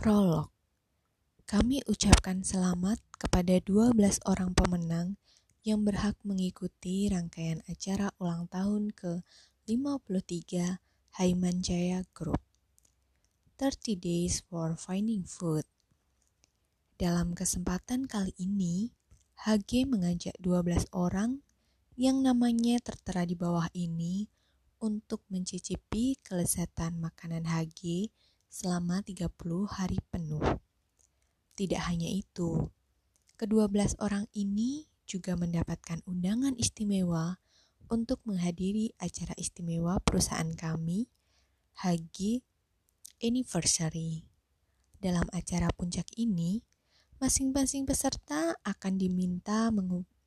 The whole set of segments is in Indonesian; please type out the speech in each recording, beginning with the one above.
Prolog Kami ucapkan selamat kepada 12 orang pemenang yang berhak mengikuti rangkaian acara ulang tahun ke-53 Haiman Jaya Group. 30 Days for Finding Food. Dalam kesempatan kali ini, HG mengajak 12 orang yang namanya tertera di bawah ini untuk mencicipi kelezatan makanan HG selama 30 hari penuh. Tidak hanya itu, kedua belas orang ini juga mendapatkan undangan istimewa untuk menghadiri acara istimewa perusahaan kami, Hagi Anniversary. Dalam acara puncak ini, masing-masing peserta akan diminta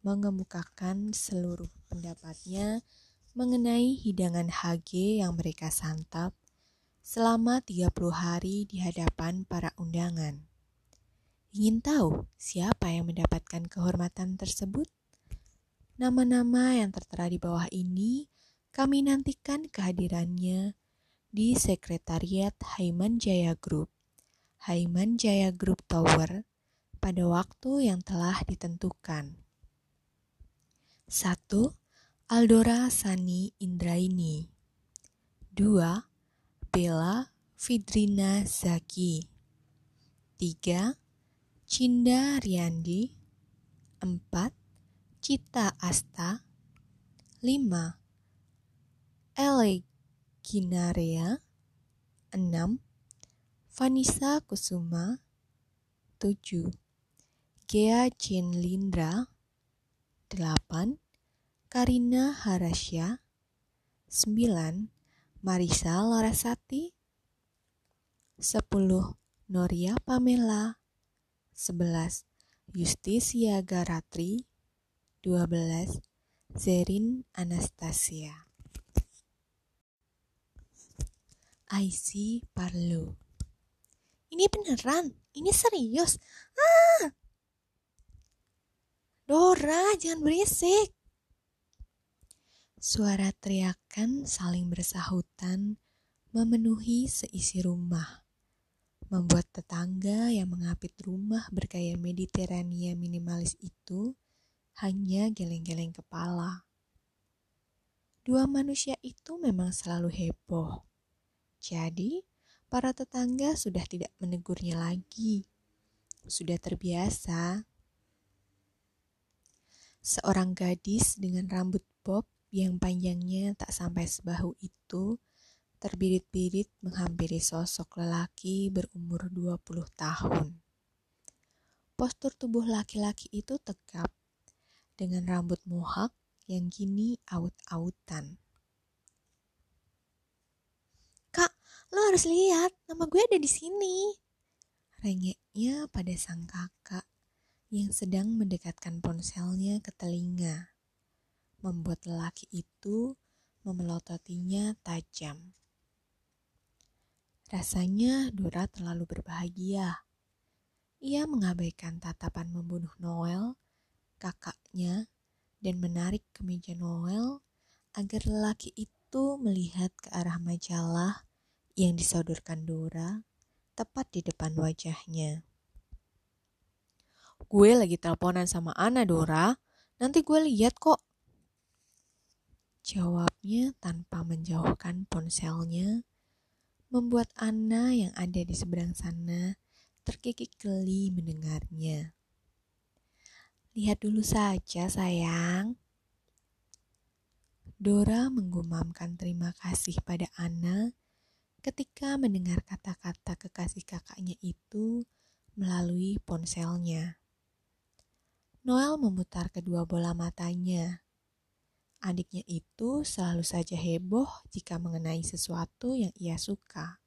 mengemukakan seluruh pendapatnya mengenai hidangan HG yang mereka santap selama 30 hari di hadapan para undangan. Ingin tahu siapa yang mendapatkan kehormatan tersebut? Nama-nama yang tertera di bawah ini kami nantikan kehadirannya di Sekretariat Haiman Jaya Group, Haiman Jaya Group Tower, pada waktu yang telah ditentukan. 1. Aldora Sani Indraini 2. Bella Fidrina Zaki 3. Cinda Riandi 4. Cita Asta 5. Ele Ginarea 6. Vanessa Kusuma 7. Gea Jin Lindra 8. Karina Harasya 9. Marisa Larasati 10. Noria Pamela 11. Justisia Garatri 12. Zerin Anastasia IC Parlo Ini beneran, ini serius. Ah! Dora, jangan berisik. Suara teriakan saling bersahutan memenuhi seisi rumah, membuat tetangga yang mengapit rumah bergaya Mediterania minimalis itu hanya geleng-geleng kepala. Dua manusia itu memang selalu heboh. Jadi, para tetangga sudah tidak menegurnya lagi. Sudah terbiasa. Seorang gadis dengan rambut bob yang panjangnya tak sampai sebahu itu terbirit-birit menghampiri sosok lelaki berumur 20 tahun. Postur tubuh laki-laki itu tegap dengan rambut mohak yang kini aut-autan. Kak, lo harus lihat, nama gue ada di sini. Rengeknya pada sang kakak yang sedang mendekatkan ponselnya ke telinga membuat lelaki itu memelototinya tajam. Rasanya Dora terlalu berbahagia. Ia mengabaikan tatapan membunuh Noel, kakaknya, dan menarik ke meja Noel agar lelaki itu melihat ke arah majalah yang disodorkan Dora tepat di depan wajahnya. Gue lagi teleponan sama Ana, Dora. Nanti gue lihat kok. Jawabnya tanpa menjauhkan ponselnya, membuat Anna yang ada di seberang sana terkikik geli mendengarnya. Lihat dulu saja, sayang. Dora menggumamkan terima kasih pada Anna ketika mendengar kata-kata kekasih kakaknya itu melalui ponselnya. Noel memutar kedua bola matanya Adiknya itu selalu saja heboh jika mengenai sesuatu yang ia suka.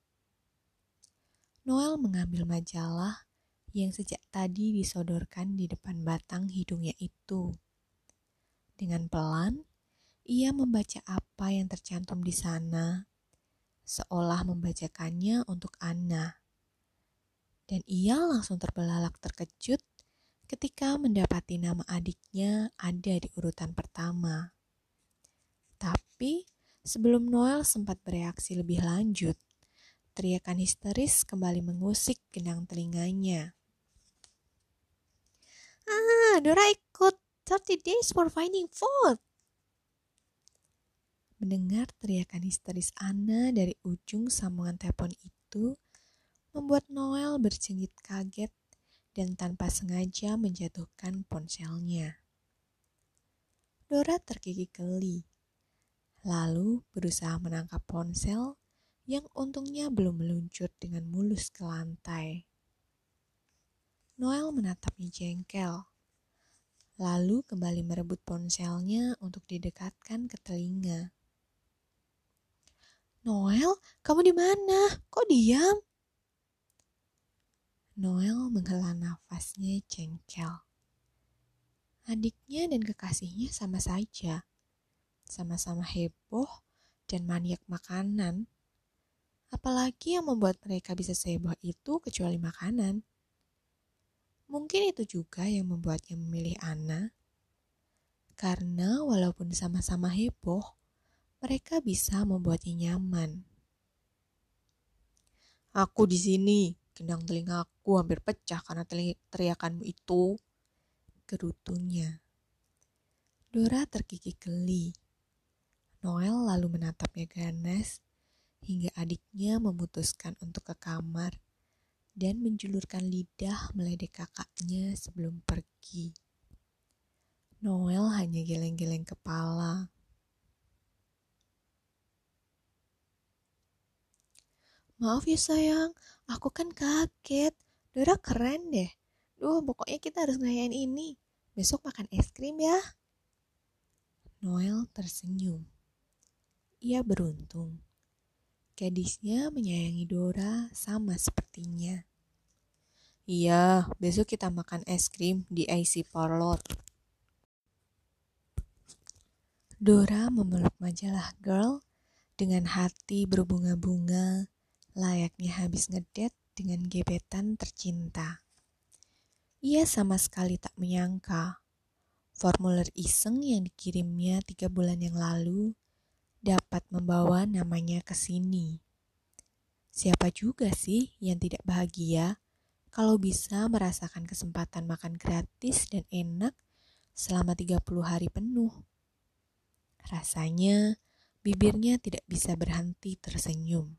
Noel mengambil majalah yang sejak tadi disodorkan di depan batang hidungnya itu. Dengan pelan, ia membaca apa yang tercantum di sana, seolah membacakannya untuk Anna. Dan ia langsung terbelalak terkejut ketika mendapati nama adiknya ada di urutan pertama. Tapi sebelum Noel sempat bereaksi lebih lanjut, teriakan histeris kembali mengusik genang telinganya. Ah, Dora ikut 30 days for finding food. Mendengar teriakan histeris Anna dari ujung sambungan telepon itu, membuat Noel bercengit kaget dan tanpa sengaja menjatuhkan ponselnya. Dora terkikik geli, lalu berusaha menangkap ponsel yang untungnya belum meluncur dengan mulus ke lantai. Noel menatapnya jengkel, lalu kembali merebut ponselnya untuk didekatkan ke telinga. Noel, kamu di mana? Kok diam? Noel menghela nafasnya jengkel. Adiknya dan kekasihnya sama saja. Sama-sama heboh dan maniak makanan. Apalagi yang membuat mereka bisa seheboh itu kecuali makanan. Mungkin itu juga yang membuatnya memilih Anna. Karena walaupun sama-sama heboh, mereka bisa membuatnya nyaman. Aku di sini, gendang telingaku hampir pecah karena teriakanmu itu gerutunya. Dora terkikik geli. Noel lalu menatapnya ganas hingga adiknya memutuskan untuk ke kamar dan menjulurkan lidah meledek kakaknya sebelum pergi. Noel hanya geleng-geleng kepala. Maaf ya sayang, aku kan kaget. Dora keren deh. Duh, pokoknya kita harus ngayain ini. Besok makan es krim ya. Noel tersenyum. Ia beruntung. Gadisnya menyayangi Dora sama sepertinya. Iya, besok kita makan es krim di IC Parlor. Dora memeluk majalah Girl dengan hati berbunga-bunga, layaknya habis ngedet dengan gebetan tercinta. Ia sama sekali tak menyangka formulir iseng yang dikirimnya tiga bulan yang lalu dapat membawa namanya ke sini. Siapa juga sih yang tidak bahagia kalau bisa merasakan kesempatan makan gratis dan enak selama 30 hari penuh? Rasanya bibirnya tidak bisa berhenti tersenyum.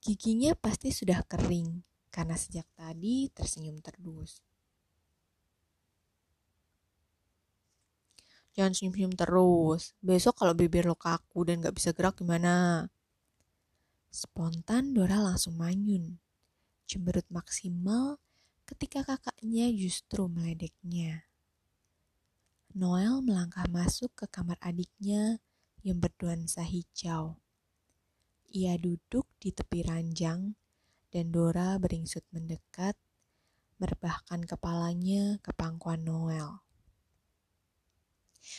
Giginya pasti sudah kering karena sejak tadi tersenyum terus. Jangan senyum-senyum terus. Besok kalau bibir lo kaku dan gak bisa gerak gimana? Spontan Dora langsung manyun. Cemberut maksimal ketika kakaknya justru meledeknya. Noel melangkah masuk ke kamar adiknya yang berduansa hijau. Ia duduk di tepi ranjang dan Dora beringsut mendekat, merebahkan kepalanya ke pangkuan Noel.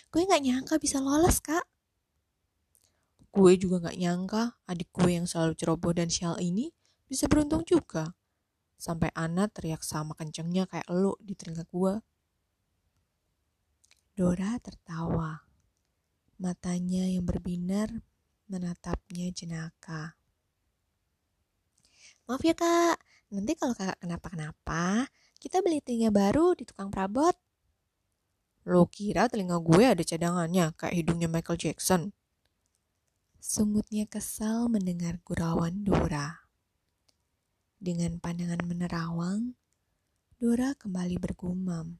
Gue gak nyangka bisa lolos, Kak. Gue juga gak nyangka adik gue yang selalu ceroboh dan sial ini bisa beruntung juga. Sampai Ana teriak sama kencengnya kayak lo di telinga gue. Dora tertawa. Matanya yang berbinar menatapnya jenaka. Maaf ya kak, nanti kalau kakak kenapa-kenapa, kita beli telinga baru di tukang perabot. Lo kira telinga gue ada cadangannya kayak hidungnya Michael Jackson? Sungutnya kesal mendengar gurauan Dora. Dengan pandangan menerawang, Dora kembali bergumam.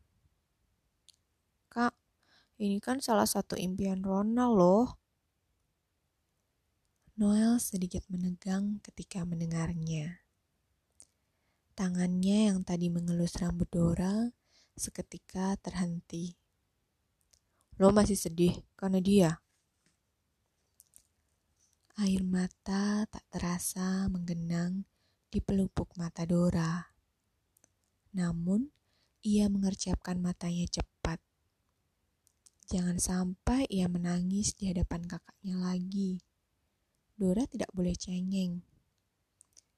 Kak, ini kan salah satu impian Ronald loh. Noel sedikit menegang ketika mendengarnya. Tangannya yang tadi mengelus rambut Dora seketika terhenti. Lo masih sedih karena dia? Air mata tak terasa menggenang di pelupuk mata Dora. Namun, ia mengercapkan matanya cepat. Jangan sampai ia menangis di hadapan kakaknya lagi. Dora tidak boleh cengeng.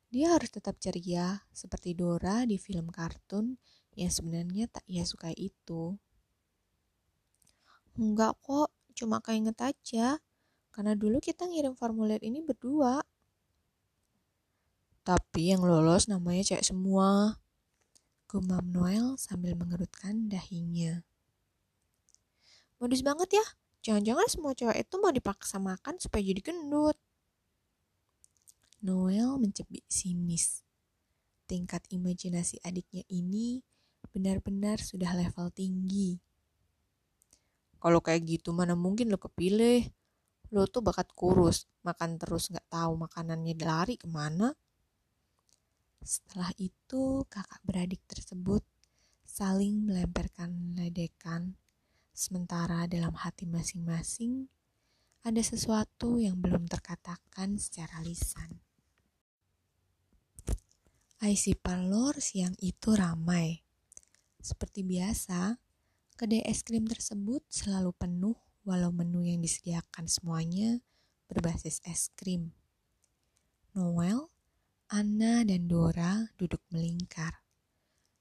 Dia harus tetap ceria seperti Dora di film kartun yang sebenarnya tak ia sukai itu. Enggak kok, cuma keinget aja. Karena dulu kita ngirim formulir ini berdua. Tapi yang lolos namanya cewek semua. Gumam Noel sambil mengerutkan dahinya. Modus banget ya. Jangan-jangan semua cewek itu mau dipaksa makan supaya jadi gendut. Noel mencebik sinis. Tingkat imajinasi adiknya ini benar-benar sudah level tinggi. Kalau kayak gitu mana mungkin lo kepilih. Lo tuh bakat kurus, makan terus nggak tahu makanannya lari ke mana. Setelah itu, kakak beradik tersebut saling melemparkan ledekan, sementara dalam hati masing-masing ada sesuatu yang belum terkatakan secara lisan. IC Parlor siang itu ramai. Seperti biasa, kedai es krim tersebut selalu penuh walau menu yang disediakan semuanya berbasis es krim. Noel Anna dan Dora duduk melingkar,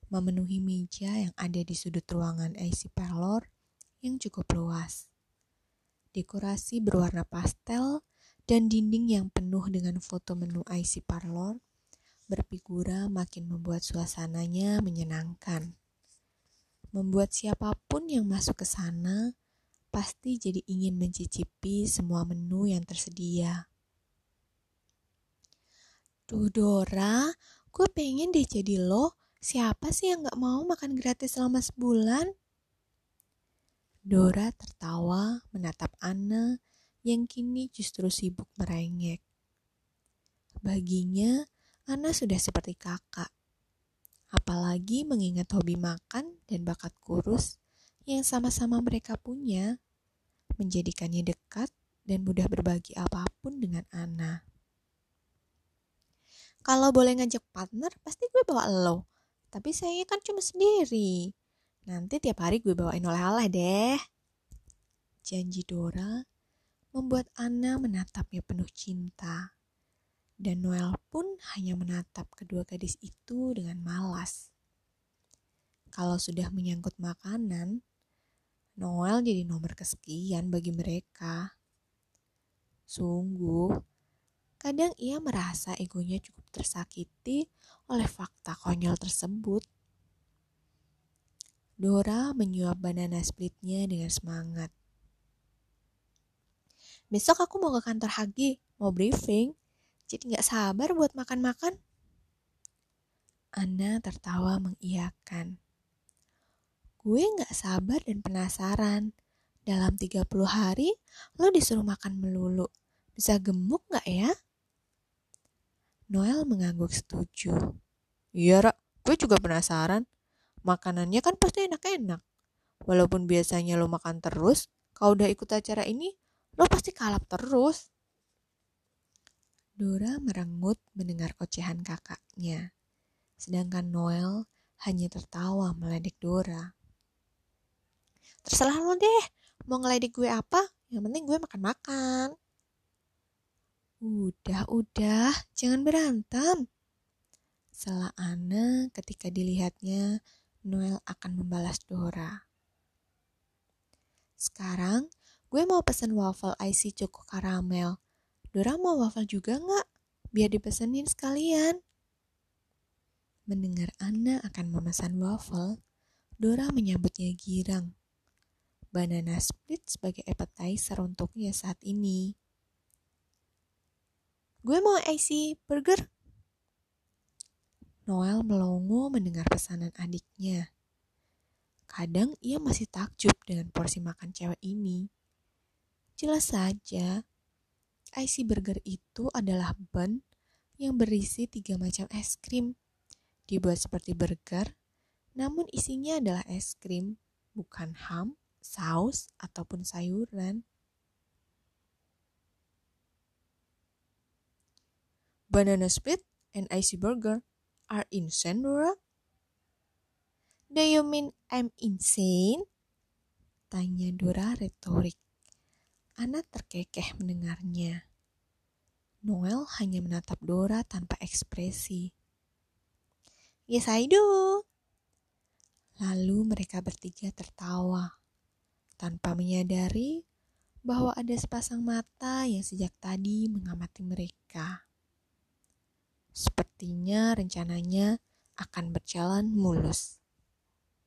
memenuhi meja yang ada di sudut ruangan IC Parlor yang cukup luas. Dekorasi berwarna pastel dan dinding yang penuh dengan foto menu IC Parlor berfigura makin membuat suasananya menyenangkan. Membuat siapa pun yang masuk ke sana pasti jadi ingin mencicipi semua menu yang tersedia. Duh Dora, gue pengen deh jadi lo. Siapa sih yang gak mau makan gratis selama sebulan? Dora tertawa menatap Anna yang kini justru sibuk merengek. Baginya, Anna sudah seperti kakak. Apalagi mengingat hobi makan dan bakat kurus yang sama-sama mereka punya, menjadikannya dekat dan mudah berbagi apa pun dengan Anna. Kalau boleh ngajak partner, pasti gue bawa lo. Tapi saya kan cuma sendiri. Nanti tiap hari gue bawain oleh-oleh deh. Janji Dora membuat Anna menatapnya penuh cinta. Dan Noel pun hanya menatap kedua gadis itu dengan malas. Kalau sudah menyangkut makanan, Noel jadi nomor kesekian bagi mereka. Sungguh, Kadang ia merasa egonya cukup tersakiti oleh fakta konyol tersebut. Dora menyuap banana splitnya dengan semangat. Besok aku mau ke kantor Hagi, mau briefing. Jadi gak sabar buat makan-makan. Anna tertawa mengiyakan. Gue gak sabar dan penasaran. Dalam 30 hari, lo disuruh makan melulu. Bisa gemuk gak ya? Noel mengangguk setuju. Iya, Ra, gue juga penasaran. Makanannya kan pasti enak-enak. Walaupun biasanya lo makan terus, kalau udah ikut acara ini, lo pasti kalap terus. Dora merengut mendengar ocehan kakaknya. Sedangkan Noel hanya tertawa meledek Dora. Terserah lo deh, mau ngeledek gue apa, yang penting gue makan-makan. Udah, udah, jangan berantem. Salah Anna ketika dilihatnya Noel akan membalas Dora. Sekarang gue mau pesen waffle icy cukup karamel. Dora mau waffle juga nggak? Biar dipesenin sekalian. Mendengar Anna akan memesan waffle, Dora menyambutnya girang. Banana split sebagai appetizer untuknya saat ini. Gue mau IC burger. Noel melongo mendengar pesanan adiknya. Kadang ia masih takjub dengan porsi makan cewek ini. Jelas saja, IC burger itu adalah bun yang berisi tiga macam es krim. Dibuat seperti burger, namun isinya adalah es krim, bukan ham, saus, ataupun sayuran. Banana split and icy burger are insane, Dora? Do you mean I'm insane? Tanya Dora retorik. Ana terkekeh mendengarnya. Noel hanya menatap Dora tanpa ekspresi. Yes, I do. Lalu mereka bertiga tertawa, tanpa menyadari bahwa ada sepasang mata yang sejak tadi mengamati mereka. Sepertinya rencananya akan berjalan mulus.